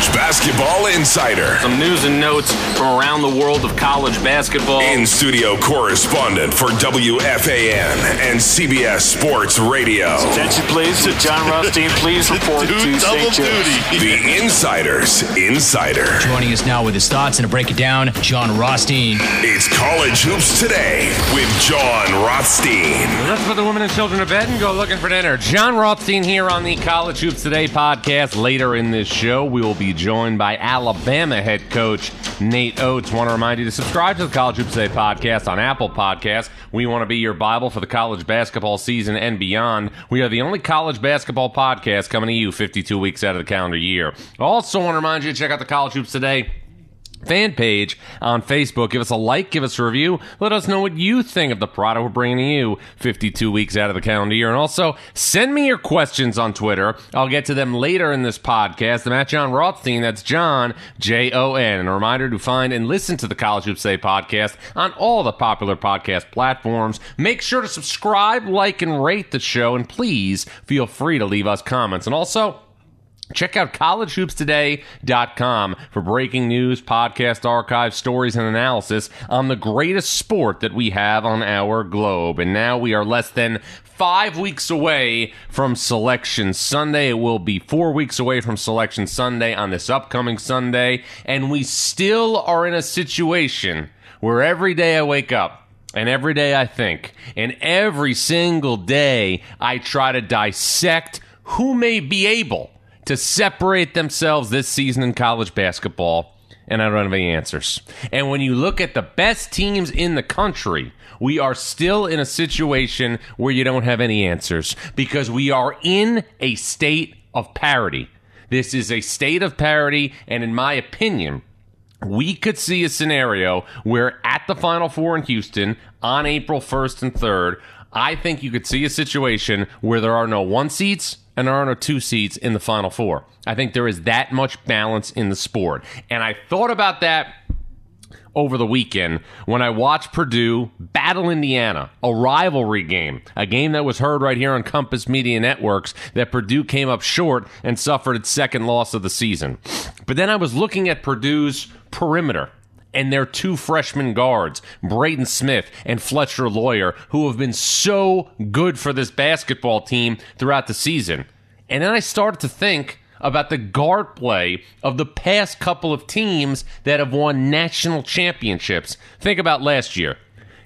College Basketball Insider. Some news and notes from around the world of college basketball. In studio correspondent for WFAN and CBS Sports Radio. Attention, please, to Jon Rothstein. Please report to St. Joe's. The Insider's Insider. Joining us now with his thoughts and to break it down, Jon Rothstein. It's College Hoops Today with Jon Rothstein. Let's put the women and children to bed and go looking for dinner. Jon Rothstein here on the College Hoops Today podcast. Later in this show, we will be joined by Alabama head coach Nate Oats. Want to remind you to subscribe to the College Hoops Today podcast on Apple Podcasts. We want to be your Bible for the college basketball season and beyond. We are the only college basketball podcast coming to you 52 weeks out of the calendar year. Also, want to remind you to check out the College Hoops Today fan page on Facebook. Give us a like, give us a review. Let us know what you think of the product we're bringing to you 52 weeks out of the calendar year. And also, send me your questions on Twitter. I'll get to them later in this podcast. I'm at Jon Rothstein. That's Jon, J O N. And a reminder to find and listen to the College Hoops Today podcast on all the popular podcast platforms. Make sure to subscribe, like, and rate the show. And please feel free to leave us comments. And also, Check out collegehoopstoday.com for breaking news, podcast archives, stories, and analysis on the greatest sport that we have on our globe. And now we are less than five weeks away from Selection Sunday. It will be four weeks away from Selection Sunday on this upcoming Sunday. And we still are in a situation where every day I wake up, and every day I think, and every single day I try to dissect who may be able to separate themselves this season in college basketball, and I don't have any answers. And when you look at the best teams in the country, we are still in a situation where you don't have any answers because we are in a state of parity. This is a state of parity, and in my opinion, we could see a scenario where at the Final Four in Houston on April 1st and 3rd, I think you could see a situation where there are no one seats and there are no two seats in the Final Four. I think there is that much balance in the sport. And I thought about that over the weekend when I watched Purdue battle Indiana, a rivalry game, a game that was heard right here on Compass Media Networks that Purdue came up short and suffered its second loss of the season. But then I was looking at Purdue's perimeter and their two freshman guards, Braden Smith and Fletcher Loyer, who have been so good for this basketball team throughout the season. And then I started to think about the guard play of the past couple of teams that have won national championships. Think about last year.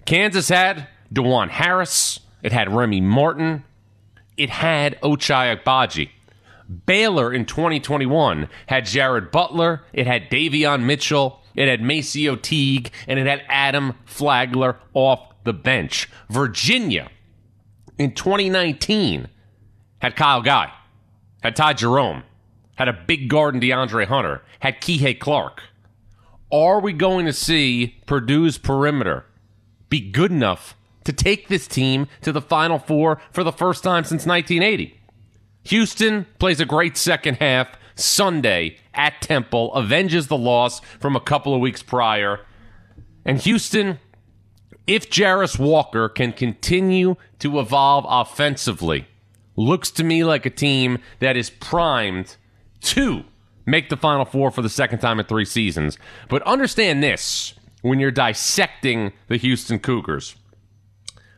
Kansas had Dajuan Harris, it had Remy Martin, it had Ochai Agbaji. Baylor in 2021 had Jared Butler, it had Davion Mitchell, it had MaCio Teague, and it had Adam Flagler off the bench. Virginia in 2019 had Kyle Guy, had Ty Jerome, had a big guard in DeAndre Hunter, had Kihei Clark. Are we going to see Purdue's perimeter be good enough to take this team to the Final Four for the first time since 1980? Houston plays a great second half Sunday at Temple, avenges the loss from a couple of weeks prior. And Houston, if Jarace Walker can continue to evolve offensively, looks to me like a team that is primed to make the Final Four for the second time in three seasons. But understand this when you're dissecting the Houston Cougars.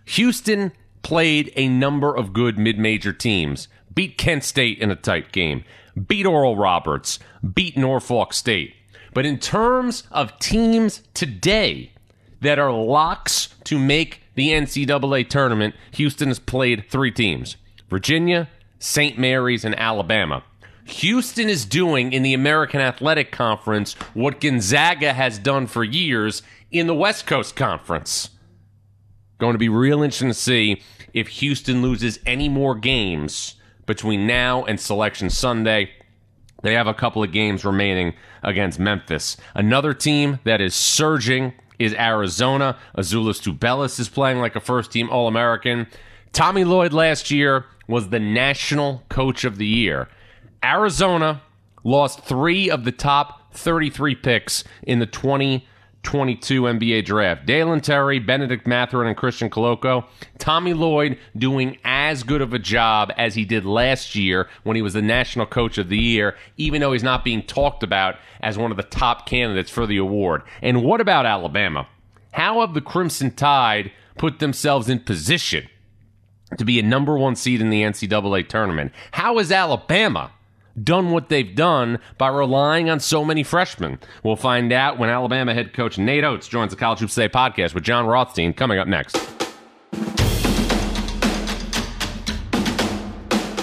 Houston played a number of good mid major teams, beat Kent State in a tight game, beat Oral Roberts, beat Norfolk State. But in terms of teams today that are locks to make the NCAA tournament, Houston has played three teams Virginia, St. Mary's, and Alabama. Houston is doing in the American Athletic Conference what Gonzaga has done for years in the West Coast Conference. Going to be real interesting to see if Houston loses any more games between now and Selection Sunday. They have a couple of games remaining against Memphis. Another team that is surging is Arizona. Azuolas Tubelis is playing like a first team All American. Tommy Lloyd last year was the National Coach of the Year. Arizona lost three of the top 33 picks in the 2022 NBA draft. Dalen Terry, Bennedict Mathurin, and Christian Koloko. Tommy Lloyd doing as good of a job as he did last year when he was the National Coach of the Year, even though he's not being talked about as one of the top candidates for the award. And what about Alabama? How have the Crimson Tide put themselves in position to be a number one seed in the NCAA tournament? How is Alabama? Done what they've done by relying on so many freshmen. We'll find out when Alabama head coach Nate Oats joins the College Hoops Today podcast with Jon Rothstein coming up next.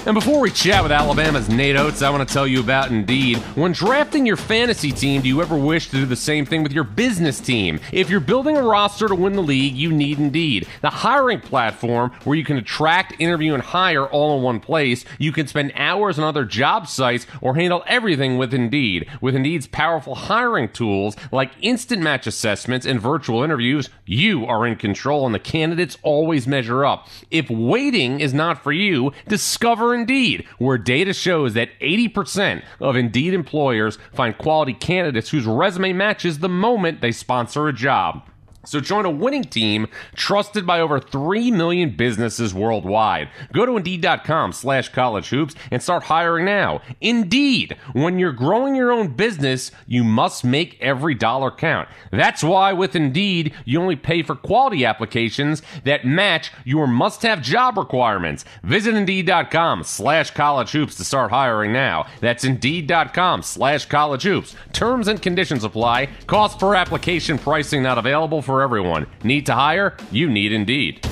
And before we chat with Alabama's Nate Oats, I want to tell you about Indeed. When drafting your fantasy team, do you ever wish to do the same thing with your business team? If you're building a roster to win the league, you need Indeed, the hiring platform where you can attract, interview, and hire all in one place. You can spend hours on other job sites or handle everything with Indeed. With Indeed's powerful hiring tools like instant match assessments and virtual interviews, you are in control and the candidates always measure up. If waiting is not for you, discover Indeed, where data shows that 80% of Indeed employers find quality candidates whose resume matches the moment they sponsor a job. So join a winning team trusted by over 3 million businesses worldwide. Go to Indeed.com slash college hoops and start hiring now. Indeed, when you're growing your own business, you must make every dollar count. That's why with Indeed, you only pay for quality applications that match your must-have job requirements. Visit Indeed.com slash college hoops to start hiring now. That's Indeed.com slash college hoops. Terms and conditions apply. Cost per application pricing not available for for everyone. Need to hire? You need Indeed.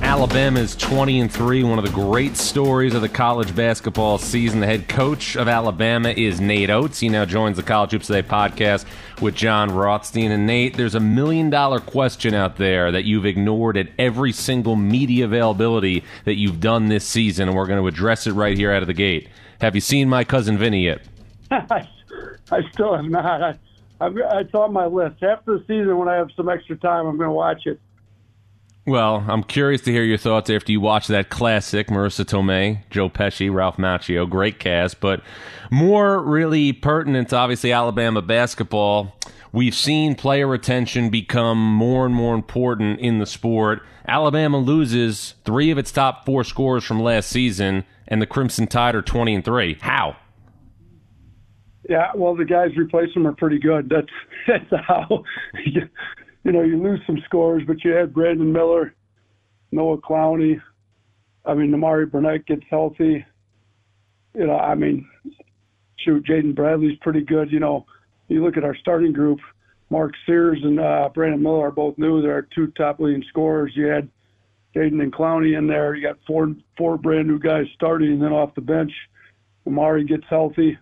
Alabama is 20 and 3, one of the great stories of the college basketball season. The head coach of Alabama is Nate Oats. He now joins the College Hoops Today podcast with John Rothstein. And Nate, there's a million dollar question out there that you've ignored at every single media availability that you've done this season, and we're going to address it right here out of the gate. Have you seen my cousin Vinny yet? I still have not. I, I, it's on my list. After the season, when I have some extra time, I'm going to watch it. Well, I'm curious to hear your thoughts after you watch that classic, Marisa Tomei, Joe Pesci, Ralph Macchio. Great cast, but more really pertinent to obviously Alabama basketball. We've seen player retention become more and more important in the sport. Alabama loses three of its top four scores from last season, and the Crimson Tide are 20 and 3. How? Yeah, well, the guys replace them are pretty good. That's that's how you, you know you lose some scores, but you had Brandon Miller, Noah Clowney. I mean, Nimari Burnett gets healthy. You know, I mean, shoot, Jaden Bradley's pretty good. You know, you look at our starting group. Mark Sears and uh, Brandon Miller are both new. They're two top leading scorers. You had Jaden and Clowney in there. You got four four brand new guys starting, and then off the bench, Amari gets healthy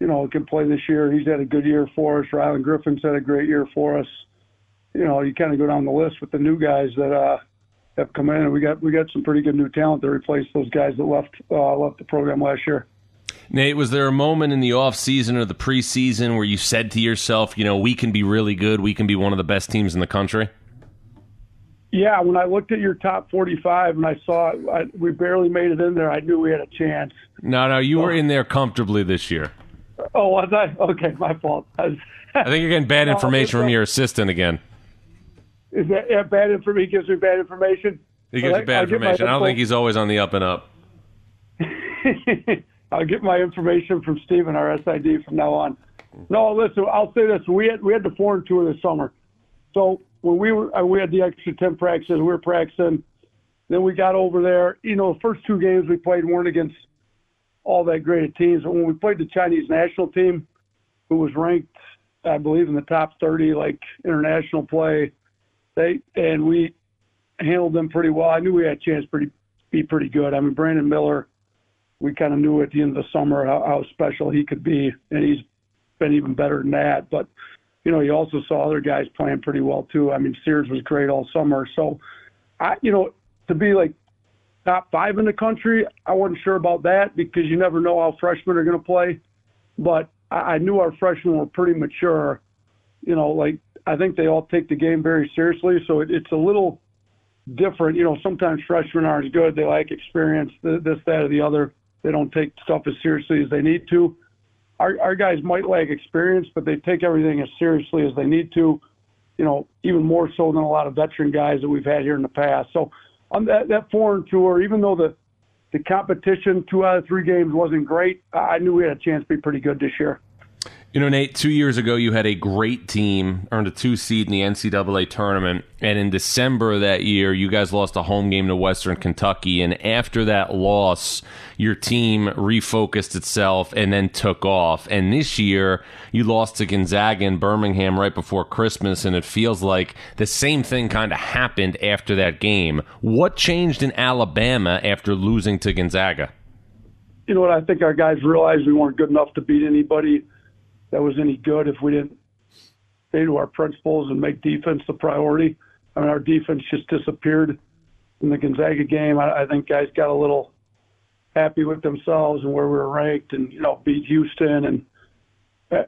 you know, can play this year. He's had a good year for us. Rylan Griffin's had a great year for us. You know, you kind of go down the list with the new guys that uh, have come in, and we got we got some pretty good new talent to replace those guys that left uh, left the program last year. Nate, was there a moment in the off season or the preseason where you said to yourself, you know, we can be really good, we can be one of the best teams in the country? Yeah, when I looked at your top 45 and I saw I, we barely made it in there, I knew we had a chance. No, no, you so, were in there comfortably this year. Oh, was I? Okay, my fault. I, was, I think you're getting bad information from your assistant again. Is that yeah, bad information? He gives me bad information. He gives you bad information. I don't think he's always on the up and up. I'll get my information from Steven, our SID, from now on. No, listen. I'll say this: we had we had the foreign tour this summer, so when we were uh, we had the extra ten practices, we were practicing. Then we got over there. You know, the first two games we played weren't against all that great teams. When we played the Chinese national team, who was ranked, I believe, in the top 30, like international play, they and we handled them pretty well. I knew we had a chance pretty, be pretty good. I mean, Brandon Miller, we kind of knew at the end of the summer how, how special he could be, and he's been even better than that. But you know, you also saw other guys playing pretty well too. I mean, Sears was great all summer. So, I, you know, to be like top five in the country. I wasn't sure about that because you never know how freshmen are going to play. But I, I knew our freshmen were pretty mature. You know, like I think they all take the game very seriously. So it, it's a little different. You know, sometimes freshmen aren't as good. They like experience, this, that, or the other. They don't take stuff as seriously as they need to. Our, our guys might lack experience, but they take everything as seriously as they need to. you know, even more so than a lot of veteran guys that we've had here in the past. So on that, that foreign tour, even though the the competition two out of three games wasn't great, I knew we had a chance to be pretty good this year. You know, Nate, two years ago, you had a great team, earned a two seed in the NCAA tournament. And in December of that year, you guys lost a home game to Western Kentucky. And after that loss, your team refocused itself and then took off. And this year, you lost to Gonzaga in Birmingham right before Christmas. And it feels like the same thing kind of happened after that game. What changed in Alabama after losing to Gonzaga? You know what? I think our guys realized we weren't good enough to beat anybody that was any good if we didn't stay to our principles and make defense the priority. I mean, our defense just disappeared in the Gonzaga game. I, I think guys got a little happy with themselves and where we were ranked, and you know, beat Houston and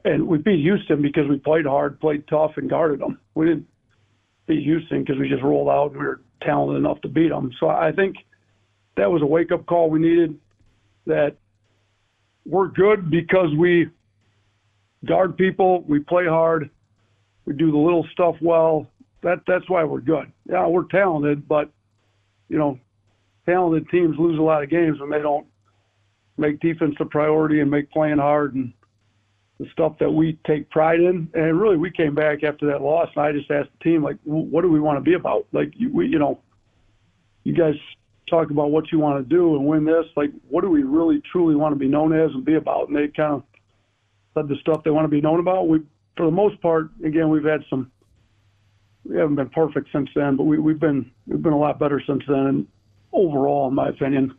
and we beat Houston because we played hard, played tough, and guarded them. We didn't beat Houston because we just rolled out we were talented enough to beat them. So I think that was a wake up call we needed. That we're good because we guard people. We play hard. We do the little stuff well. That that's why we're good. Yeah, we're talented, but you know, talented teams lose a lot of games when they don't make defense a priority and make playing hard and the stuff that we take pride in. And really, we came back after that loss, and I just asked the team, like, what do we want to be about? Like, we, you know, you guys talk about what you want to do and win this. Like, what do we really truly want to be known as and be about? And they kind of said the stuff they want to be known about. We, for the most part, again, we've had some. We haven't been perfect since then, but we, we've been we've been a lot better since then. And overall, in my opinion.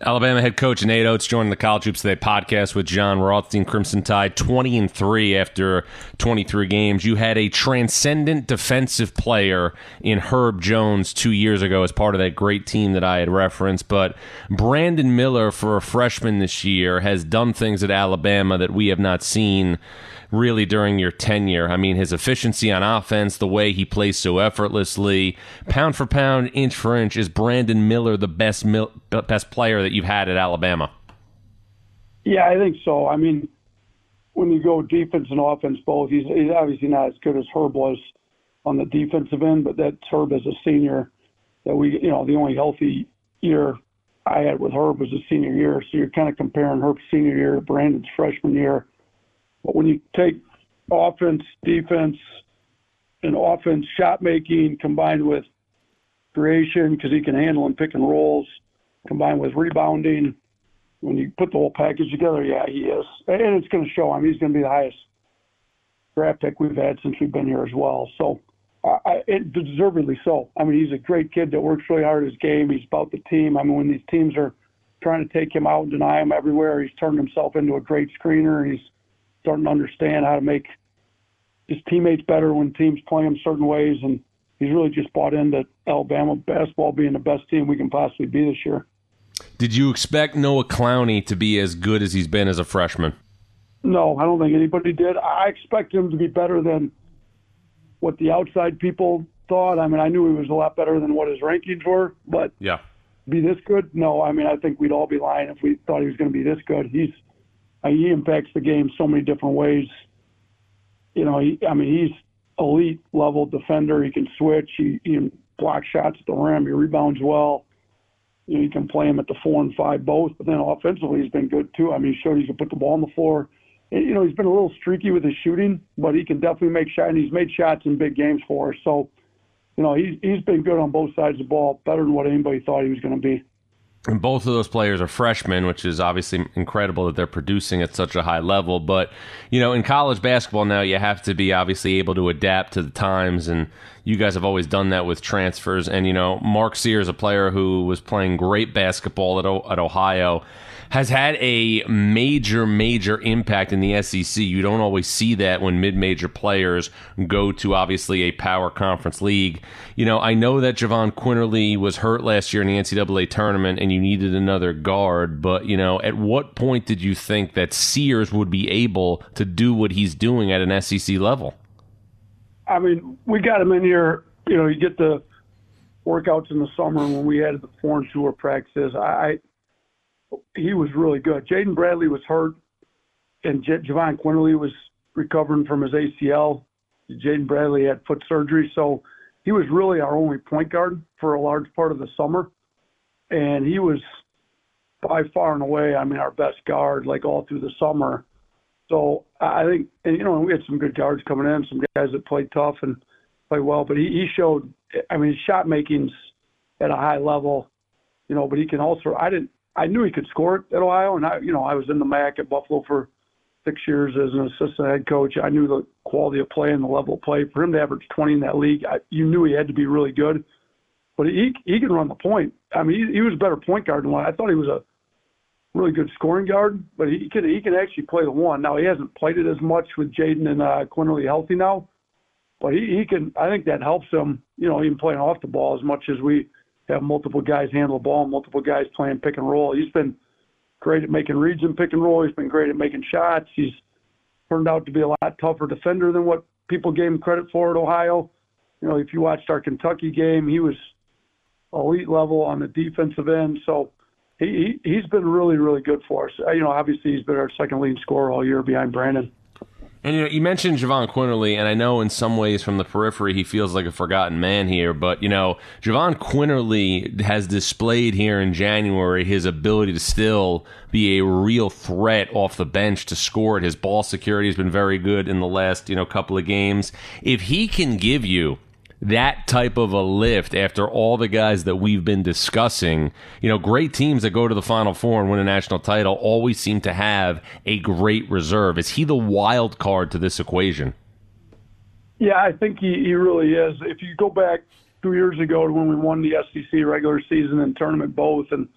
Alabama head coach Nate Oats joining the College Hoops Today podcast with Jon Rothstein, Crimson Tide, 20 and 3 after 23 games. You had a transcendent defensive player in Herb Jones two years ago as part of that great team that I had referenced. But Brandon Miller, for a freshman this year, has done things at Alabama that we have not seen really during your tenure. I mean, his efficiency on offense, the way he plays so effortlessly, pound for pound, inch for inch, is Brandon Miller the best mil- best player that you've had at Alabama? Yeah, I think so. I mean, when you go defense and offense both, he's, he's obviously not as good as Herb was on the defensive end, but that's Herb as a senior. That we, you know, the only healthy year I had with Herb was his senior year. So you're kind of comparing Herb's senior year to Brandon's freshman year. But when you take offense, defense, and offense shot making combined with creation, because he can handle and pick and rolls, combined with rebounding, when you put the whole package together, yeah, he is. And it's going to show him. He's going to be the highest draft pick we've had since we've been here as well. So, I, it, deservedly so. I mean, he's a great kid that works really hard at his game. He's about the team. I mean, when these teams are trying to take him out and deny him everywhere, he's turned himself into a great screener. He's starting to understand how to make his teammates better when teams play him certain ways. And he's really just bought into Alabama basketball being the best team we can possibly be this year. Did you expect Noah Clowney to be as good as he's been as a freshman? No, I don't think anybody did. I expect him to be better than what the outside people thought. I mean, I knew he was a lot better than what his rankings were, but yeah, be this good? No, I mean, I think we'd all be lying if we thought he was going to be this good. He's Uh, he impacts the game so many different ways. You know, he, I mean, he's elite level defender. He can switch. He, he can block shots at the rim. He rebounds well. You, know, you can play him at the four and five both, but then offensively he's been good too. I mean, he showed he can put the ball on the floor. And, you know, he's been a little streaky with his shooting, but he can definitely make shots. And he's made shots in big games for us. So, you know, he's he's been good on both sides of the ball, better than what anybody thought he was going to be. And both of those players are freshmen, which is obviously incredible that they're producing at such a high level. But, you know, in college basketball now, you have to be obviously able to adapt to the times. And you guys have always done that with transfers. And, you know, Mark Sears, a player who was playing great basketball at, at Ohio, has had a major, major impact in the SEC. You don't always see that when mid major players go to obviously a power conference league. You know, I know that Jahvon Quinerly was hurt last year in the NCAA tournament and you needed another guard, but, you know, at what point did you think that Sears would be able to do what he's doing at an SEC level? I mean, we got him in here. You know, you get the workouts in the summer when we had the foreign tour practices. I, he was really good. Jaden Bradley was hurt, and J- Jahvon Quinerly was recovering from his ACL. Jaden Bradley had foot surgery, so he was really our only point guard for a large part of the summer, and he was by far and away, I mean, our best guard like all through the summer. So I think, and you know, we had some good guards coming in, some guys that played tough and played well, but he, he showed, I mean, shot making's at a high level, you know, but he can also, I didn't, I knew he could score at Ohio, and I, you know, I was in the MAC at Buffalo for six years as an assistant head coach. I knew the quality of play and the level of play. For him to average 20 in that league, I, you knew he had to be really good. But he he can run the point. I mean, he, he was a better point guard than what I thought he was a really good scoring guard. But he can he can actually play the one. Now he hasn't played it as much with Jaden and uh, Quinerly healthy now, but he, he can. I think that helps him. You know, even playing off the ball as much as we have multiple guys handle the ball, multiple guys playing pick and roll. He's been great at making reads and pick and roll. He's been great at making shots. He's turned out to be a lot tougher defender than what people gave him credit for at Ohio. You know, if you watched our Kentucky game, he was elite level on the defensive end. So he, he he's been really really good for us. Uh, you know, obviously he's been our second leading scorer all year behind Brandon. And you know, you mentioned Jahvon Quinerly, and I know in some ways from the periphery he feels like a forgotten man here. But you know, Jahvon Quinerly has displayed here in January his ability to still be a real threat off the bench to score it. His ball security has been very good in the last you know couple of games. If he can give you that type of a lift after all the guys that we've been discussing. You know, great teams that go to the Final Four and win a national title always seem to have a great reserve. Is he the wild card to this equation? Yeah, I think he, he really is. If you go back two years ago to when we won the SEC regular season and tournament both, and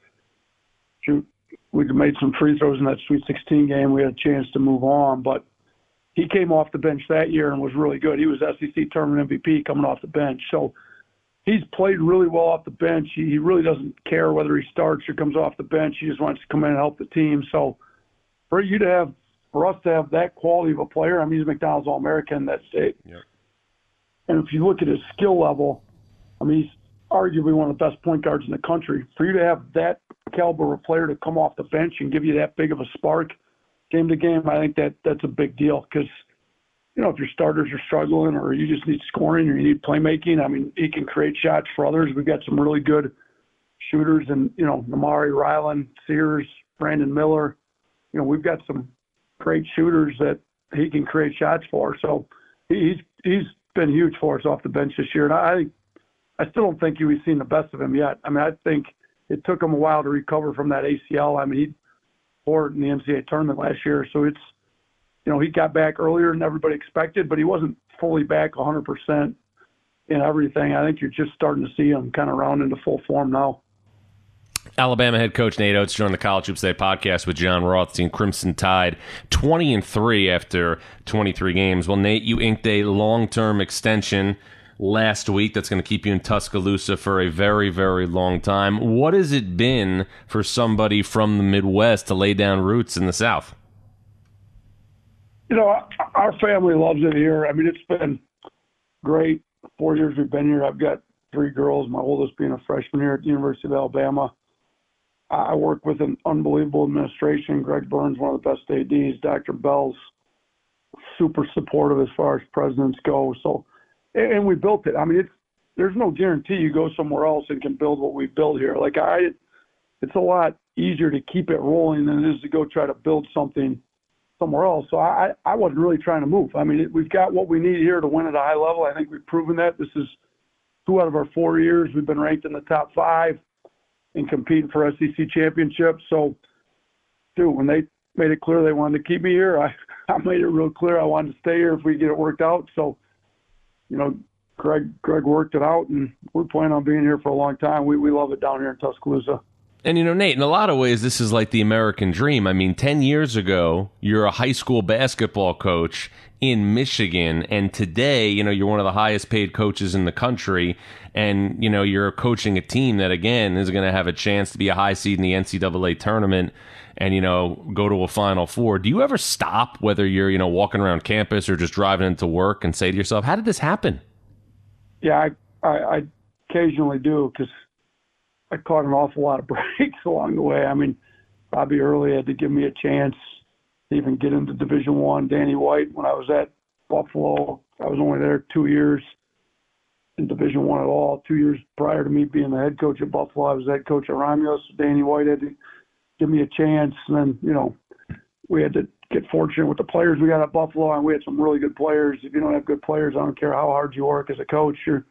shoot, we made some free throws in that Sweet 16 game, we had a chance to move on. But he came off the bench that year and was really good. He was SEC tournament MVP coming off the bench. So he's played really well off the bench. He, he really doesn't care whether he starts or comes off the bench. He just wants to come in and help the team. So for you to have, for us to have that quality of a player, I mean, he's McDonald's All American that state. Yep. And if you look at his skill level, I mean, he's arguably one of the best point guards in the country. For you to have that caliber of player to come off the bench and give you that big of a spark – game to game, I think that that's a big deal because you know if your starters are struggling or you just need scoring or you need playmaking, I mean he can create shots for others. We've got some really good shooters and you know Nembhard Rylan, Sears, Brandon Miller. You know we've got some great shooters that he can create shots for. So he's he's been huge for us off the bench this year, and I I still don't think we've seen the best of him yet. I mean I think it took him a while to recover from that ACL. I mean he in the NCAA tournament last year. So it's, you know, he got back earlier than everybody expected, but he wasn't fully back 100% in everything. I think you're just starting to see him kind of round into full form now. Alabama head coach Nate Oats joined the College Hoops Today podcast with Jon Rothstein. Crimson Tide, twenty and three after twenty three games. Well, Nate, you inked a long term extension last week that's going to keep you in Tuscaloosa for a very, very long time. What has it been for somebody from the Midwest to lay down roots in the South? You know, our family loves it here. I mean, it's been great. Four years we've been here. I've got three girls, my oldest being a freshman here at the University of Alabama. I work with an unbelievable administration. Greg Byrne, one of the best ADs. Dr. Bell's super supportive as far as presidents go. So and we built it. I mean, it's there's no guarantee you go somewhere else and can build what we built here. Like I, it's a lot easier to keep it rolling than it is to go try to build something somewhere else. So I, I wasn't really trying to move. I mean, it, we've got what we need here to win at a high level. I think we've proven that. This is two out of our four years we've been ranked in the top five and competing for SEC championships. So, dude, when they made it clear they wanted to keep me here, I, I made it real clear I wanted to stay here if we get it worked out. So you know, Greg Greg worked it out, and we're planning on being here for a long time. We we love it down here in Tuscaloosa. And you know, Nate, in a lot of ways, this is like the American dream. I mean, 10 years ago, you're a high school basketball coach in Michigan. And today, you know, you're one of the highest paid coaches in the country. And, you know, you're coaching a team that, again, is going to have a chance to be a high seed in the NCAA tournament and, you know, go to a Final Four. Do you ever stop, whether you're, you know, walking around campus or just driving into work and say to yourself, how did this happen? Yeah, I, I, I occasionally do because I caught an awful lot of breaks along the way. I mean, Bobby Hurley had to give me a chance to even get into Division One. Danny White, when I was at Buffalo. I was only there two years in Division One at all. Two years prior to me being the head coach at Buffalo, I was head coach at Romulus. Danny White had to give me a chance, and then you know we had to get fortunate with the players we got at Buffalo, and we had some really good players. If you don't have good players, I don't care how hard you work as a coach, you're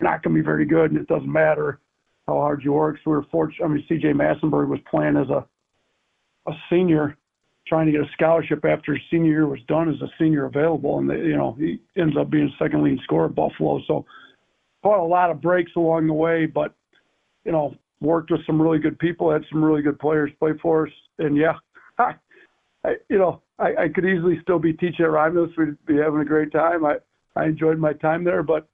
not going to be very good, and it doesn't matter how hard you work. So we were fortunate. I mean, C.J. Massinburg was playing as a a senior, trying to get a scholarship after his senior year was done as a senior available, and they, you know he ends up being second leading scorer at Buffalo. So caught a lot of breaks along the way, but you know worked with some really good people, had some really good players play for us, and yeah, I, I, you know I, I could easily still be teaching at Romulus. We'd be having a great time. I I enjoyed my time there, but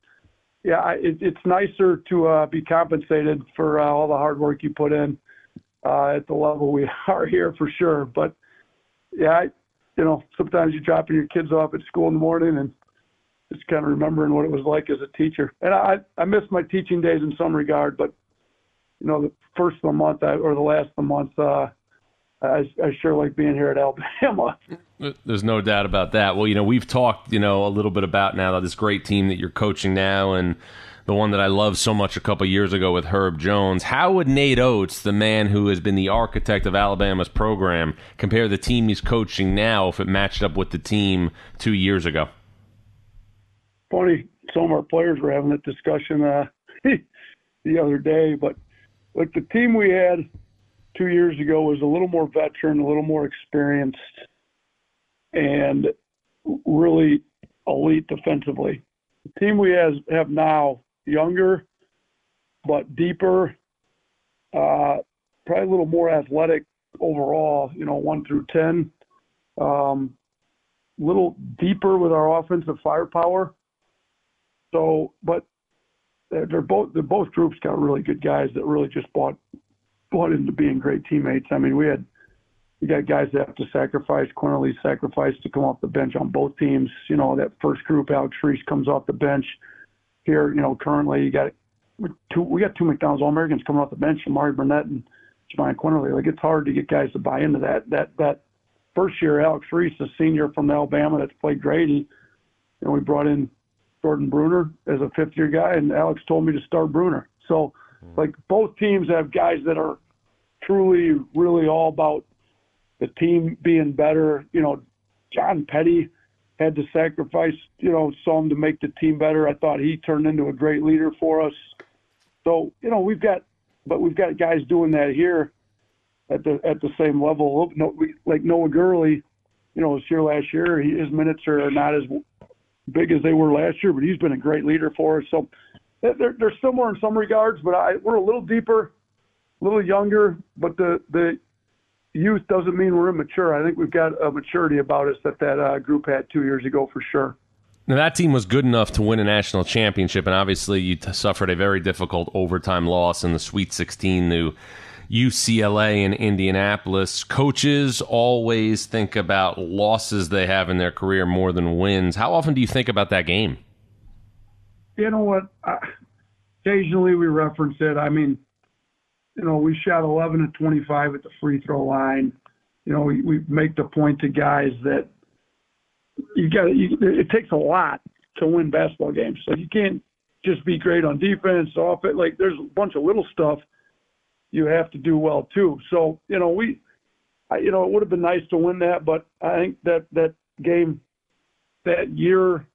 yeah, I, it, it's nicer to uh, be compensated for uh, all the hard work you put in uh, at the level we are here for sure. But yeah, I, you know, sometimes you're dropping your kids off at school in the morning and just kind of remembering what it was like as a teacher. And I I miss my teaching days in some regard, but you know, the first of the month I, or the last of the month, uh, I, I sure like being here at Alabama. There's no doubt about that. Well, you know, we've talked, you know, a little bit about now this great team that you're coaching now and the one that I loved so much a couple years ago with Herb Jones. How would Nate Oats, the man who has been the architect of Alabama's program, compare the team he's coaching now if it matched up with the team two years ago? Funny, some of our players were having that discussion uh, the other day, but like the team we had two years ago was a little more veteran, a little more experienced, and really elite defensively. The team we has, have now younger, but deeper, uh, probably a little more athletic overall. You know, one through ten, um, a little deeper with our offensive firepower. So, but they're both they're both groups got really good guys that really just bought bought into being great teammates. I mean, we had we got guys that have to sacrifice. Quinerly sacrificed to come off the bench on both teams. You know, that first group, Alex Reese comes off the bench here, you know, currently you got two, we got two McDonald's All Americans coming off the bench, Amari Burnett and Jahvon Quinerly. Like it's hard to get guys to buy into that. That that first year, Alex Reese, a senior from Alabama that's played. He, you we brought in Jordan Bruner as a fifth year guy, and Alex told me to start Bruner. So, mm-hmm. like both teams have guys that are truly, really all about the team being better. You know, John Petty had to sacrifice, you know, some to make the team better. I thought he turned into a great leader for us. So, you know, we've got, but we've got guys doing that here at the at the same level. No, we, like Noah Gurley, you know, was here last year. He, his minutes are not as big as they were last year, but he's been a great leader for us. So they're they're similar in some regards, but I, we're a little deeper, a little younger. But the the youth doesn't mean we're immature. I think we've got a maturity about us that that uh, group had two years ago for sure. Now that team was good enough to win a national championship, and obviously you t- suffered a very difficult overtime loss in the Sweet 16 to UCLA and Indianapolis. Coaches always think about losses they have in their career more than wins. How often do you think about that game? You know what? I, occasionally we reference it. I mean, you know, we shot 11 to 25 at the free throw line. You know, we, we make the point to guys that you got it takes a lot to win basketball games. So you can't just be great on defense, off it. Like there's a bunch of little stuff you have to do well too. So you know, we, I, you know, it would have been nice to win that, but I think that that game, that year,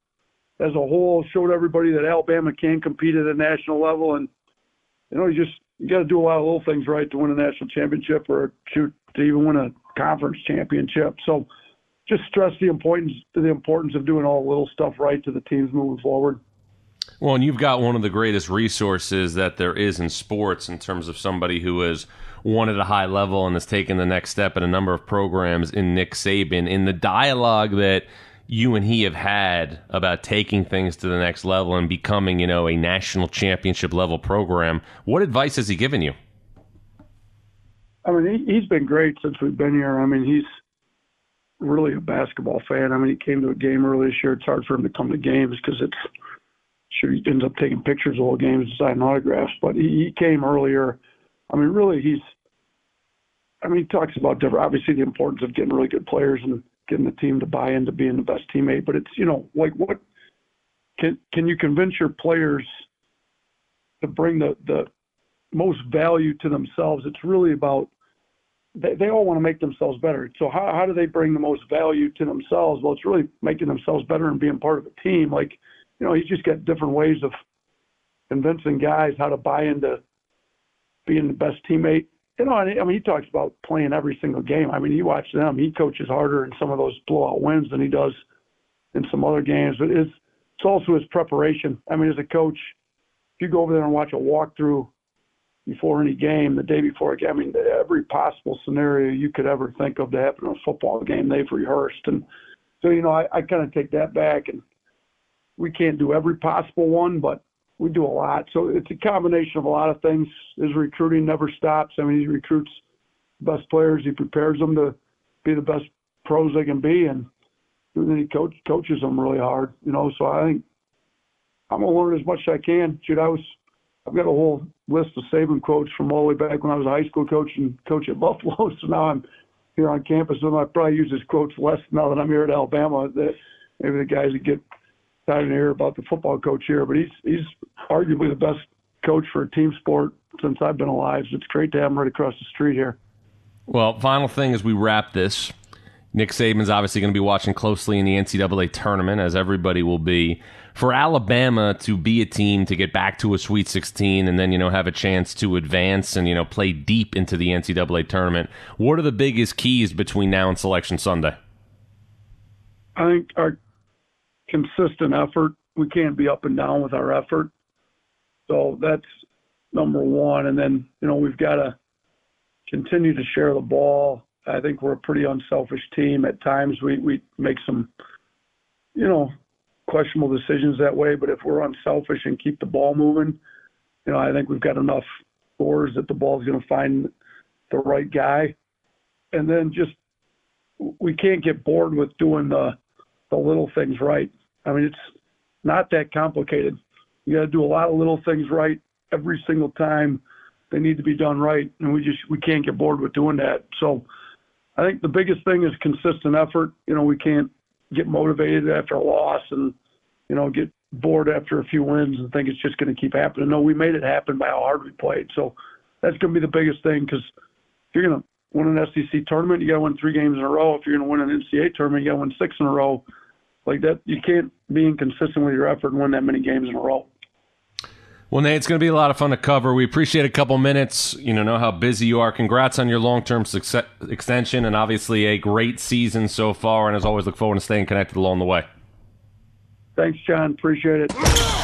as a whole, showed everybody that Alabama can compete at a national level, and you know, you just you got to do a lot of little things right to win a national championship or to, to even win a conference championship. So just stress the importance the importance of doing all the little stuff right to the teams moving forward. Well, and you've got one of the greatest resources that there is in sports in terms of somebody who is one at a high level and has taken the next step in a number of programs in Nick Saban. In the dialogue that you and he have had about taking things to the next level and becoming, you know, a national championship level program. What advice has he given you? I mean, he, has been great since we've been here. I mean, he's really a basketball fan. I mean, he came to a game earlier this year. It's hard for him to come to games because it's sure he ends up taking pictures of all games and signing autographs. But he, he came earlier. I mean, really, he's. I mean, he talks about different, obviously the importance of getting really good players and getting the team to buy into being the best teammate. But it's you know like what can can you convince your players to bring the the most value to themselves? It's really about they, they all want to make themselves better. So how how do they bring the most value to themselves? Well, it's really making themselves better and being part of a team. Like you know, you just got different ways of convincing guys how to buy into being the best teammate. You know, I mean, he talks about playing every single game. I mean, you watch them; he coaches harder in some of those blowout wins than he does in some other games. But it's it's also his preparation. I mean, as a coach, if you go over there and watch a walkthrough before any game, the day before a game, I mean, every possible scenario you could ever think of to happen in a football game, they've rehearsed. And so, you know, I, I kind of take that back, and we can't do every possible one, but we do a lot. So it's a combination of a lot of things. His recruiting never stops. I mean, he recruits best players. He prepares them to be the best pros they can be, and then he coach, coaches them really hard. You know, so I think I'm gonna learn as much as I can. Shoot, I was I've got a whole list of Saban quotes from all the way back when I was a high school coach and coach at Buffalo. So now I'm here on campus, and I probably use his quotes less now that I'm here at Alabama. That maybe the guys that get tired of hear about the football coach here, but he's he's arguably the best coach for a team sport since I've been alive. So it's great to have him right across the street here. Well, final thing as we wrap this. Nick Saban's obviously going to be watching closely in the NCAA tournament, as everybody will be. For Alabama to be a team to get back to a Sweet 16 and then, you know, have a chance to advance and, you know, play deep into the NCAA tournament, what are the biggest keys between now and Selection Sunday? I think our consistent effort. We can't be up and down with our effort. So that's number one. And then, you know, we've got to continue to share the ball. I think we're a pretty unselfish team. At times we, we make some, you know, questionable decisions that way. But if we're unselfish and keep the ball moving, you know, I think we've got enough scores that the ball's going to find the right guy. And then just we can't get bored with doing the the little things right. I mean, it's not that complicated. You got to do a lot of little things right every single time. They need to be done right, and we just we can't get bored with doing that. So, I think the biggest thing is consistent effort. You know, we can't get motivated after a loss and you know get bored after a few wins and think it's just going to keep happening. No, we made it happen by how hard we played. So that's going to be the biggest thing because you're going to win an SEC tournament, you got to win three games in a row. If you're going to win an NCAA tournament, you got to win six in a row like that. You can't be inconsistent with your effort and win that many games in a row. Well, Nate, it's going to be a lot of fun to cover. We appreciate a couple minutes. You know, know how busy you are. Congrats on your long-term success extension, and obviously a great season so far. And as always, look forward to staying connected along the way. Thanks, Jon. Appreciate it.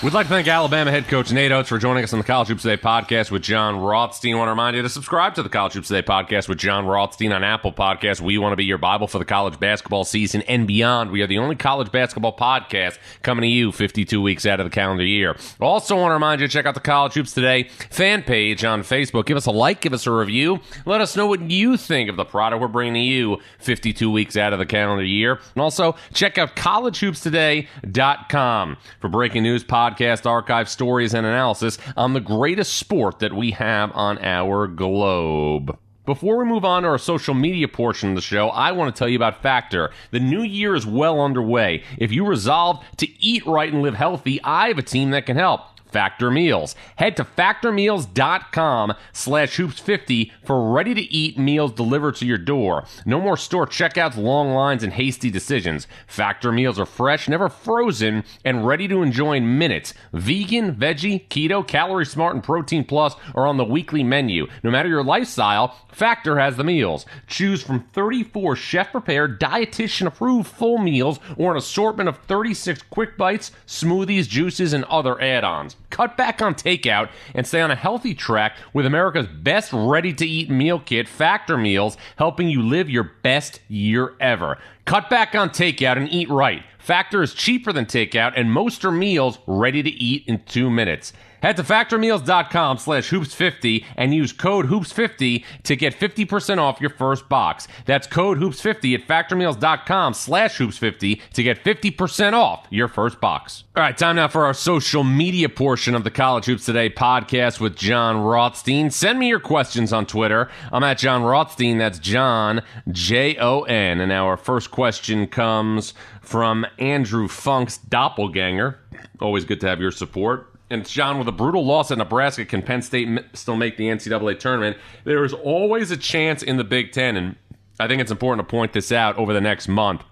We'd like to thank Alabama head coach Nate Oats for joining us on the College Hoops Today podcast with Jon Rothstein. I want to remind you to subscribe to the College Hoops Today podcast with Jon Rothstein on Apple Podcasts. We want to be your Bible for the college basketball season and beyond. We are the only college basketball podcast coming to you 52 weeks out of the calendar year. Also want to remind you to check out the College Hoops Today fan page on Facebook. Give us a like, give us a review. Let us know what you think of the product we're bringing to you 52 weeks out of the calendar year. And also check out collegehoopstoday.com for breaking news podcasts podcast, archive stories, and analysis on the greatest sport that we have on our globe. Before we move on to our social media portion of the show, I want to tell you about Factor. The new year is well underway. If you resolve to eat right and live healthy, I have a team that can help. Factor Meals. Head to factormeals.com slash hoops50 for ready to eat meals delivered to your door. No more store checkouts, long lines, and hasty decisions. Factor Meals are fresh, never frozen, and ready to enjoy in minutes. Vegan, veggie, keto, calorie smart, and protein plus are on the weekly menu. No matter your lifestyle, Factor has the meals. Choose from 34 chef prepared, dietitian approved full meals or an assortment of 36 quick bites, smoothies, juices, and other add ons. Cut back on takeout and stay on a healthy track with America's best ready to eat meal kit, Factor Meals, helping you live your best year ever. Cut back on takeout and eat right. Factor is cheaper than takeout, and most are meals ready to eat in two minutes. Head to factormeals.com slash hoops50 and use code hoops50 to get 50% off your first box. That's code hoops50 at factormeals.com slash hoops50 to get 50% off your first box. All right, time now for our social media portion of the College Hoops Today podcast with Jon Rothstein. Send me your questions on Twitter. I'm at Jon Rothstein. That's Jon, J O N. And our first question comes from Andrew Funk's doppelganger. Always good to have your support. And Jon, with a brutal loss at Nebraska, can Penn State still make the NCAA tournament? There is always a chance in the Big Ten, and I think it's important to point this out over the next month.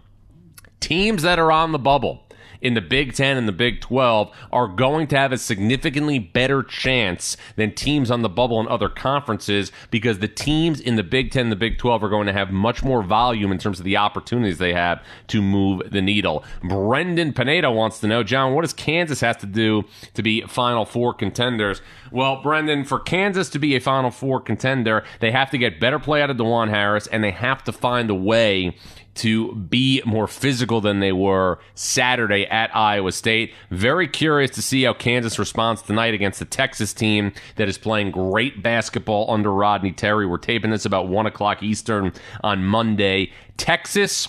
Teams that are on the bubble in the Big Ten and the Big 12 are going to have a significantly better chance than teams on the bubble in other conferences because the teams in the Big Ten and the Big 12 are going to have much more volume in terms of the opportunities they have to move the needle. Brendan Pineda wants to know, Jon, what does Kansas have to do to be Final Four contenders? Well, Brendan, for Kansas to be a Final Four contender, they have to get better play out of Dajuan Harris and they have to find a way to be more physical than they were Saturday at Iowa State. Very curious to see how Kansas responds tonight against the Texas team that is playing great basketball under Rodney Terry. We're taping this about 1 o'clock Eastern on Monday. Texas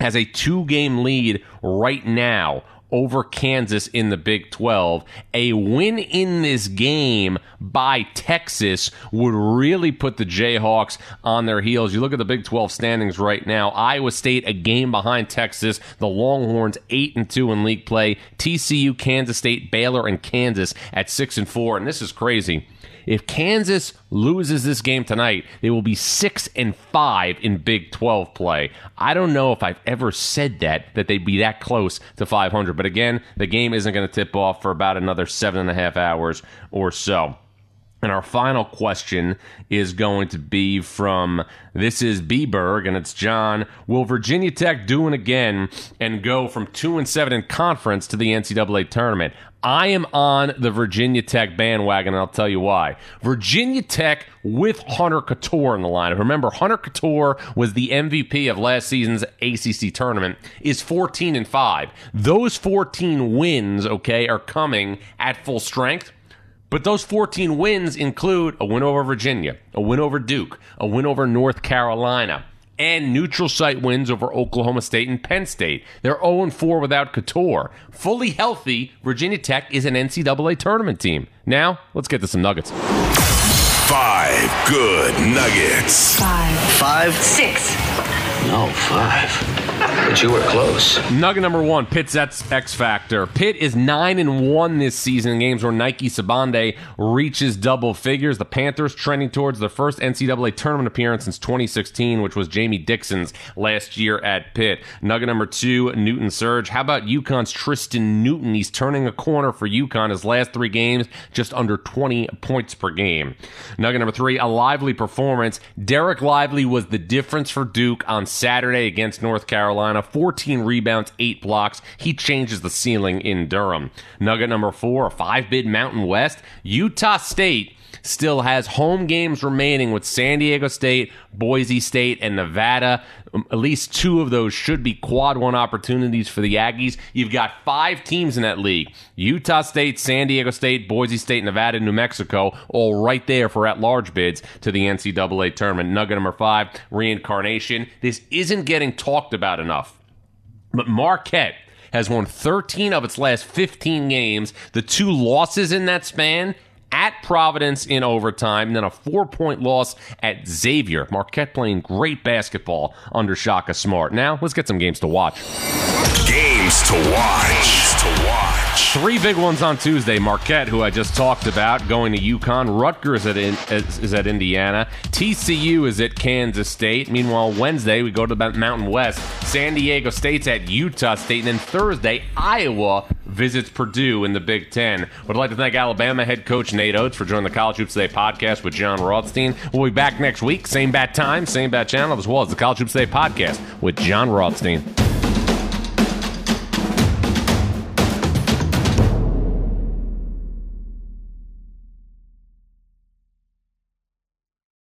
has a two game lead right now over Kansas in the Big 12. A win in this game by Texas would really put the Jayhawks on their heels. You look at the Big 12 standings right now. Iowa State a game behind Texas. The Longhorns 8 and 2 in league play. TCU, Kansas State, Baylor and Kansas at 6 and 4. And this is crazy. If Kansas loses this game tonight, they will be six and five in Big 12 play. I don't know if I've ever said that that they'd be that close to 500. But again, the game isn't going to tip off for about another seven and a half hours or so. And our final question is going to be from this is Bberg and it's Jon. Will Virginia Tech do it again and go from two and seven in conference to the NCAA tournament? I am on the Virginia Tech bandwagon, and I'll tell you why. Virginia Tech with Hunter Cattoor in the lineup. Remember, Hunter Cattoor was the MVP of last season's ACC tournament. Is 14 and five. Those 14 wins, okay, are coming at full strength. But those 14 wins include a win over Virginia, a win over Duke, a win over North Carolina, and neutral site wins over Oklahoma State and Penn State. They're 0 4 without Cattoor. Fully healthy, Virginia Tech is an NCAA tournament team. Now, let's get to some nuggets. Five good nuggets. Five. Five? Six. No, five. But you were close. Nugget number one, Pitt's X Factor. Pitt is nine and one this season in games where Nike Sibande reaches double figures. The Panthers trending towards their first NCAA tournament appearance since 2016, which was Jamie Dixon's last year at Pitt. Nugget number two, Newton Surge. How about UConn's Tristen Newton? He's turning a corner for UConn. His last three games, just under 20 points per game. Nugget number three, a lively performance. Dereck Lively was the difference for Duke on Saturday against North Carolina. 14 rebounds, 8 blocks. He changes the ceiling in Durham. Nugget number four, a five bid Mountain West. Utah State still has home games remaining with San Diego State, Boise State, and Nevada. Um, At least two of those should be quad one opportunities for the Aggies. You've got five teams in that league Utah State, San Diego State, Boise State, Nevada, New Mexico, all right there for at large bids to the NCAA tournament. Nugget number five, reincarnation. This isn't getting talked about enough. But Marquette has won 13 of its last 15 games. The two losses in that span at Providence in overtime, then a four point loss at Xavier. Marquette playing great basketball under Shaka Smart. Now, let's get some games to watch. Games to watch. To watch. Three big ones on Tuesday. Marquette, who I just talked about, going to UConn. Rutgers at in, is, is at Indiana. TCU is at Kansas State. Meanwhile, Wednesday we go to the Mountain West. San Diego State's at Utah State, and then Thursday Iowa visits Purdue in the Big Ten. Would like to thank Alabama head coach Nate Oats for joining the College Hoops Today podcast with Jon Rothstein. We'll be back next week, same bat time, same bat channel, as well as the College Hoops Today podcast with Jon Rothstein.